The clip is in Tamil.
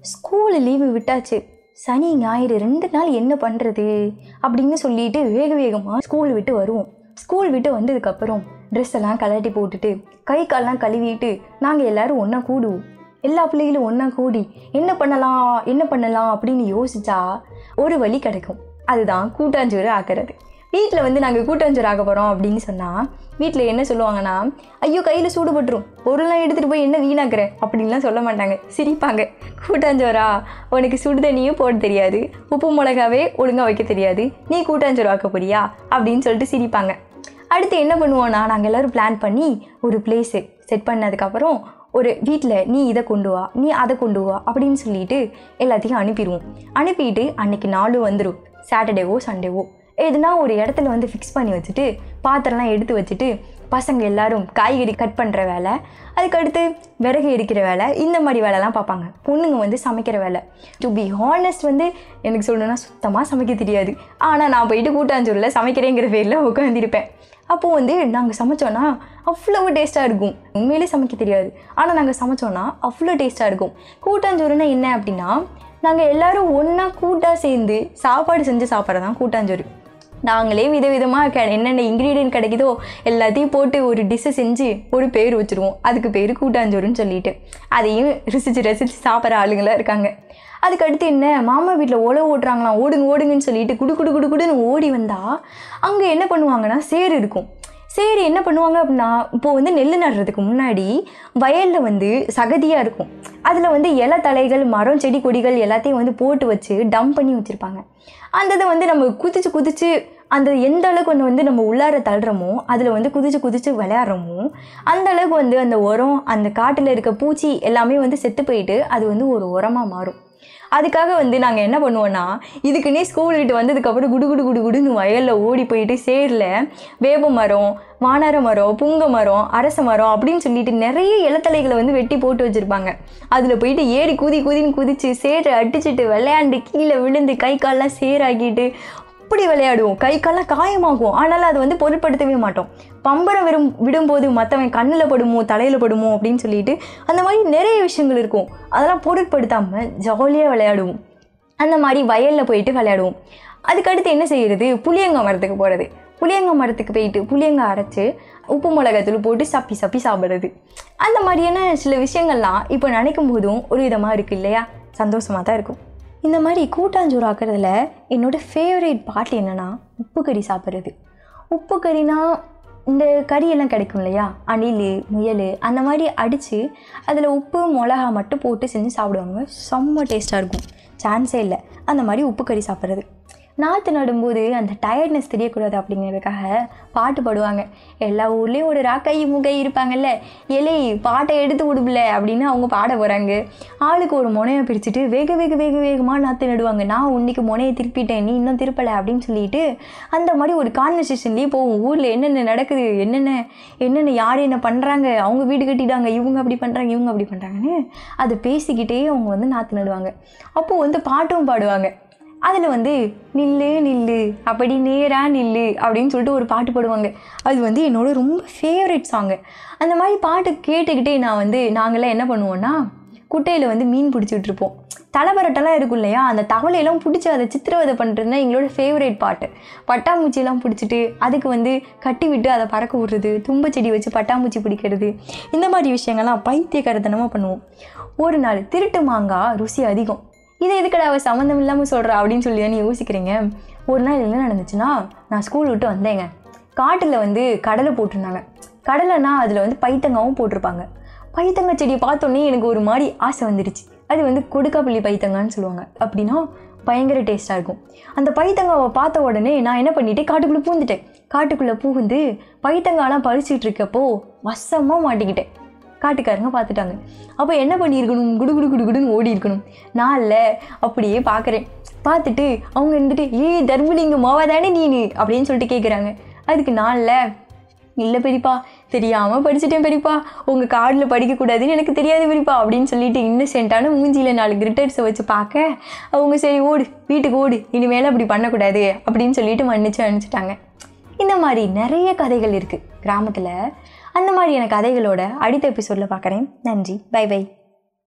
ஸ்கூல் லீவு விட்டாச்சு. சனி ஞாயிறு ரெண்டு நாள் என்ன பண்ணுறது அப்படின்னு சொல்லிட்டு வேக வேகமாக ஸ்கூல் விட்டு வருவோம். ஸ்கூல் விட்டு வந்ததுக்கப்புறம் ட்ரெஸ் எல்லாம் கலட்டி போட்டுட்டு கை கால்லாம் கழுவிட்டு நாங்கள் எல்லோரும் ஒன்றா கூடுவோம். எல்லா பிள்ளைகளும் ஒன்றா கூடி என்ன பண்ணலாம்? என்ன பண்ணலாம்? அப்படின்னு யோசிச்சா ஒரு வழி கிடைக்கும். அதுதான் கூட்டாஞ்சோறு ஆக்கிறது. வீட்டில் வந்து நாங்கள் கூட்டாஞ்சோறு ஆக போகிறோம் அப்படின்னு சொன்னால் வீட்டில் என்ன சொல்லுவாங்கன்னா ஐயோ கையில் சூடுபட்டுரும் பொருள்லாம் எடுத்துகிட்டு போய் என்ன வீணாக்குற? அப்படின்லாம் சொல்ல மாட்டாங்க. சிரிப்பாங்க. கூட்டாஞ்சோறா? உனக்கு சுடு தண்ணியும் போட தெரியாது. உப்பு மிளகாவே ஒழுங்காக வைக்க தெரியாது. நீ கூட்டாஞ்சோறு ஆக்க போறியா? அப்படின்னு சொல்லிட்டு சிரிப்பாங்க. அடுத்து என்ன பண்ணுவோன்னா நாங்கள் எல்லோரும் பிளான் பண்ணி ஒரு பிளேஸு செட் பண்ணதுக்கப்புறம் ஒரு வீட்டில் நீ இதை கொண்டு வா நீ அதை கொண்டு வா அப்படின்னு சொல்லிட்டு எல்லாத்தையும் அனுப்பிடுவோம். அனுப்பிட்டு அன்னைக்கு நாளும் வந்துடும் சாட்டர்டேவோ சண்டேவோ எதுனா ஒரு இடத்துல வந்து ஃபிக்ஸ் பண்ணி வச்சுட்டு பாத்திரம்லாம் எடுத்து வச்சுட்டு பசங்க எல்லாரும் காய்கறி கட் பண்ணுற வேலை அதுக்கடுத்து விறகு எரிக்கிற வேலை இந்த மாதிரி வேலைலாம் பார்ப்பாங்க. பொண்ணுங்க வந்து சமைக்கிற வேலை. டு பி ஹானஸ்ட் வந்து எனக்கு சொல்லணும்னா சுத்தமாக சமைக்க தெரியாது. ஆனால் நான் போயிட்டு கூட்டாஞ்சூரில் சமைக்கிறேங்கிற பேரில் உட்காந்துருப்பேன் அப்போது வந்து நாங்கள் சமைச்சோன்னா அவ்வளோ டேஸ்ட்டாக இருக்கும். உண்மையிலே சமைக்க தெரியாது. ஆனால் நாங்கள் சமைச்சோன்னா அவ்வளோ டேஸ்ட்டாக இருக்கும். கூட்டாஞ்சோறுனா என்ன அப்படின்னா நாங்கள் எல்லோரும் ஒன்றா கூட்டாக சேர்ந்து சாப்பாடு செஞ்சு சாப்பிட்றது தான் கூட்டாஞ்சோறு. நாங்களே விதவிதமாக க என்னென்ன இன்க்ரீடியன்ட் கிடைக்குதோ எல்லாத்தையும் போட்டு ஒரு டிஷ்ஷை செஞ்சு ஒரு பேர் வச்சுருவோம். அதுக்கு பேர் கூட்டாஞ்சோறுன்னு சொல்லிட்டு. அதையும் ருசிச்சு ரசித்து சாப்பிட்ற ஆளுங்களாம் இருக்காங்க. அதுக்கு அடுத்து என்ன? மாமா வீட்டில் உழவு ஓட்டுறாங்களாம். ஓடுங்க ஓடுங்கன்னு சொல்லிட்டு குடு குடு குடு குடுன்னு ஓடி வந்தால் அங்கே என்ன பண்ணுவாங்கன்னா சேர் இருக்கும். சரி என்ன பண்ணுவாங்க அப்படின்னா இப்போ வந்து நெல் நடுறதுக்கு முன்னாடி வயலில் வந்து சகதியாக இருக்கும். அதில் வந்து இலை தலைகள் மரம் செடி கொடிகள் எல்லாத்தையும் வந்து போட்டு வச்சு டம்ப் பண்ணி வச்சுருப்பாங்க. அந்த இதை வந்து நம்ம குதிச்சு குதிச்சு அந்த எந்த அளவுக்கு வந்து வந்து நம்ம உள்ளார தள்ளுறோமோ அதில் வந்து குதிச்சு குதிச்சு விளையாடுறோமோ அந்த அளவுக்கு வந்து அந்த உரம் அந்த காட்டில் இருக்க பூச்சி எல்லாமே வந்து செத்து போயிட்டு அது வந்து ஒரு உரமாக மாறும். அதுக்காக வந்து நாங்கள் என்ன பண்ணுவோன்னா இதுக்குன்னே ஸ்கூல் விட்டு வந்ததுக்கப்புறம் குடு குடு குடு குடுன்னு வயலில் ஓடி போயிட்டு சேரில் வேப்ப மரம் வானர மரம் புங்க மரம் அரச மரம் அப்படின்னு சொல்லிட்டு நிறைய இலத்தலைகளை வந்து வெட்டி போட்டு வச்சுருப்பாங்க. அதில் போயிட்டு ஏறி குதி குதின்னு குதிச்சு சேரை அடிச்சுட்டு விளையாண்டு கீழே விழுந்து கை காலெலாம் சேராக்கிட்டு அப்படி விளையாடுவோம்? கை கால்லாம் காயமாகும். ஆனாலும் அதை வந்து பொருட்படுத்தவே மாட்டோம். பம்பரம் விடும் விடும்போது மற்றவன் கண்ணில் படுமோ தலையில் படுமோ அப்படின்னு சொல்லிட்டு அந்த மாதிரி நிறைய விஷயங்கள் இருக்கும். அதெல்லாம் பொருட்படுத்தாமல் ஜாலியாக விளையாடுவோம். அந்த மாதிரி வயலில் போயிட்டு விளையாடுவோம். அதுக்கடுத்து என்ன செய்கிறது புளியங்கா மரத்துக்கு போகிறது புளியங்கா மரத்துக்கு போயிட்டு புளியங்காய் அரைச்சி உப்பு மிளகாத்தூள் போட்டு சப்பி சப்பி சாப்பிட்றது. அந்த மாதிரியான சில விஷயங்கள்லாம் இப்போ நினைக்கும் போதும் ஒரு விதமாக இருக்குது இல்லையா? சந்தோஷமாக தான் இருக்கும். இந்த மாதிரி கூட்டாஞ்சோறு ஆக்கிறதுல என்னோடய ஃபேவரேட் பார்ட் என்னென்னா உப்பு கறி சாப்பிட்றது. உப்பு கறினா இந்த கறியெல்லாம் கிடைக்கும் இல்லையா? அணில் முயல் அந்த மாதிரி அடித்து அதில் உப்பு மிளகா மட்டும் போட்டு செஞ்சு சாப்பிடுவாங்க. செம்ம டேஸ்ட்டாக இருக்கும். சான்ஸே இல்லை. அந்த மாதிரி உப்பு கறி சாப்பிட்றது. நாற்று நடும்போது அந்த டயர்ட்னஸ் தெரியக்கூடாது அப்படிங்கிறதுக்காக பாட்டு பாடுவாங்க. எல்லா ஊர்லேயும் ஒரு ராக்கை முகை இருப்பாங்கல்ல எலே பாட்டை எடுத்து விடுபில்ல அப்படின்னு அவங்க பாட போகிறாங்க ஆளுக்கு ஒரு முனையை பிரிச்சுட்டு வேக வேக வேக வேகமாக நாற்று நடுவாங்க. நான் உன்னைக்கு முனையை திருப்பிட்டேன் நீ இன்னும் திருப்பலை அப்படின்னு சொல்லிட்டு அந்த மாதிரி ஒரு கான்வர்சேஷன்லேயே போகும். ஊரில் என்னென்ன நடக்குது என்னென்ன என்னென்ன யார் என்ன பண்ணுறாங்க அவங்க வீடு கட்டிட்டாங்க இவங்க அப்படி பண்ணுறாங்க இவங்க அப்படி பண்ணுறாங்கன்னு அதை பேசிக்கிட்டே அவங்க வந்து நாற்று நடுவாங்க. அப்போது வந்து பாட்டும் பாடுவாங்க. அதில் வந்து நில்லு நில்லு அப்படி நேராக நில்லு அப்படின்னு சொல்லிட்டு ஒரு பாட்டு பாடுவாங்க. அது வந்து என்னோட ரொம்ப ஃபேவரட் சாங்கு அந்த மாதிரி பாட்டு கேட்டுக்கிட்டே நான் வந்து நாங்கள்லாம் என்ன பண்ணுவோன்னா குட்டையில் வந்து மீன் பிடிச்சிட்டு இருப்போம் தலைபரட்டெல்லாம் இருக்கும் இல்லையா? அந்த தவளையெல்லாம் பிடிச்சி அதை சித்திரவதை பண்ணுறது தான் எங்களோட ஃபேவரேட் பாட்டு. பட்டாம்பூச்சியெல்லாம் பிடிச்சிட்டு அதுக்கு வந்து கட்டி விட்டு அதை பறக்க விடுறது தும்பச்செடி வச்சு பட்டாம்பூச்சி பிடிக்கிறது இந்த மாதிரி விஷயங்கள்லாம் பைத்தியக்காரத்தனமாக பண்ணுவோம். ஒரு நாள் திருட்டு மாங்காய் ருசி அதிகம். இதை எதுக்கடா அவள் சம்மந்தம் இல்லாமல் சொல்கிறா அப்படின்னு சொல்லி தானே யோசிக்கிறீங்க? ஒரு நாள் என்ன நடந்துச்சுன்னா நான் ஸ்கூல் விட்டு வந்தேங்க. காட்டில் வந்து கடலை போட்டிருந்தாங்க. கடலைனா அதில் வந்து பைத்தங்காவும் போட்டிருப்பாங்க. பைத்தங்க செடியை பார்த்தோன்னே எனக்கு ஒரு மாதிரி ஆசை வந்துடுச்சு அது வந்து கொடுக்காப்பள்ளி பைத்தங்கான்னு சொல்லுவாங்க. அப்படின்னா பயங்கர டேஸ்ட்டாக இருக்கும். அந்த பைத்தங்காவை பார்த்த உடனே நான் என்ன பண்ணிட்டேன்? காட்டுக்குள்ளே பூந்துட்டேன். காட்டுக்குள்ளே பூந்து பைத்தங்காலாம் பறிச்சிட்டு இருக்கப்போ வசமாக மாட்டிக்கிட்டேன். காட்டுக்காரங்க பார்த்துட்டாங்க. அப்போ என்ன பண்ணியிருக்கணும்? குடு குடு குடு குடுன்னு ஓடி இருக்கணும். நான் இல்லை அப்படியே பார்க்குறேன். பார்த்துட்டு அவங்க இருந்துட்டு ஏ தர்மலிங்க மாவா தானே நீனு? அப்படின்னு சொல்லிட்டு கேட்குறாங்க அதுக்கு நான் இல்லை. இல்லை பெரியப்பா தெரியாமல் படிச்சுட்டேன் பெரியப்பா. உங்கள் கார்டில் படிக்கக்கூடாதுன்னு எனக்கு தெரியாது பெரியப்பா அப்படின்னு சொல்லிட்டு இன்னசென்ட்டான மூஞ்சியில் நாலு கிரிட்டர்ஸை வச்சு பார்க்க அவங்க சரி ஓடு வீட்டுக்கு ஓடு. இனிமேல் அப்படி பண்ணக்கூடாது அப்படின்னு சொல்லிட்டு மன்னிச்சு அனுப்பிச்சிட்டாங்க. இந்த மாதிரி நிறைய கதைகள் இருக்குது கிராமத்தில் அந்த மாதிரியான கதைகளோட அடுத்த எபிசோடில் பார்க்குறேன். நன்றி. By by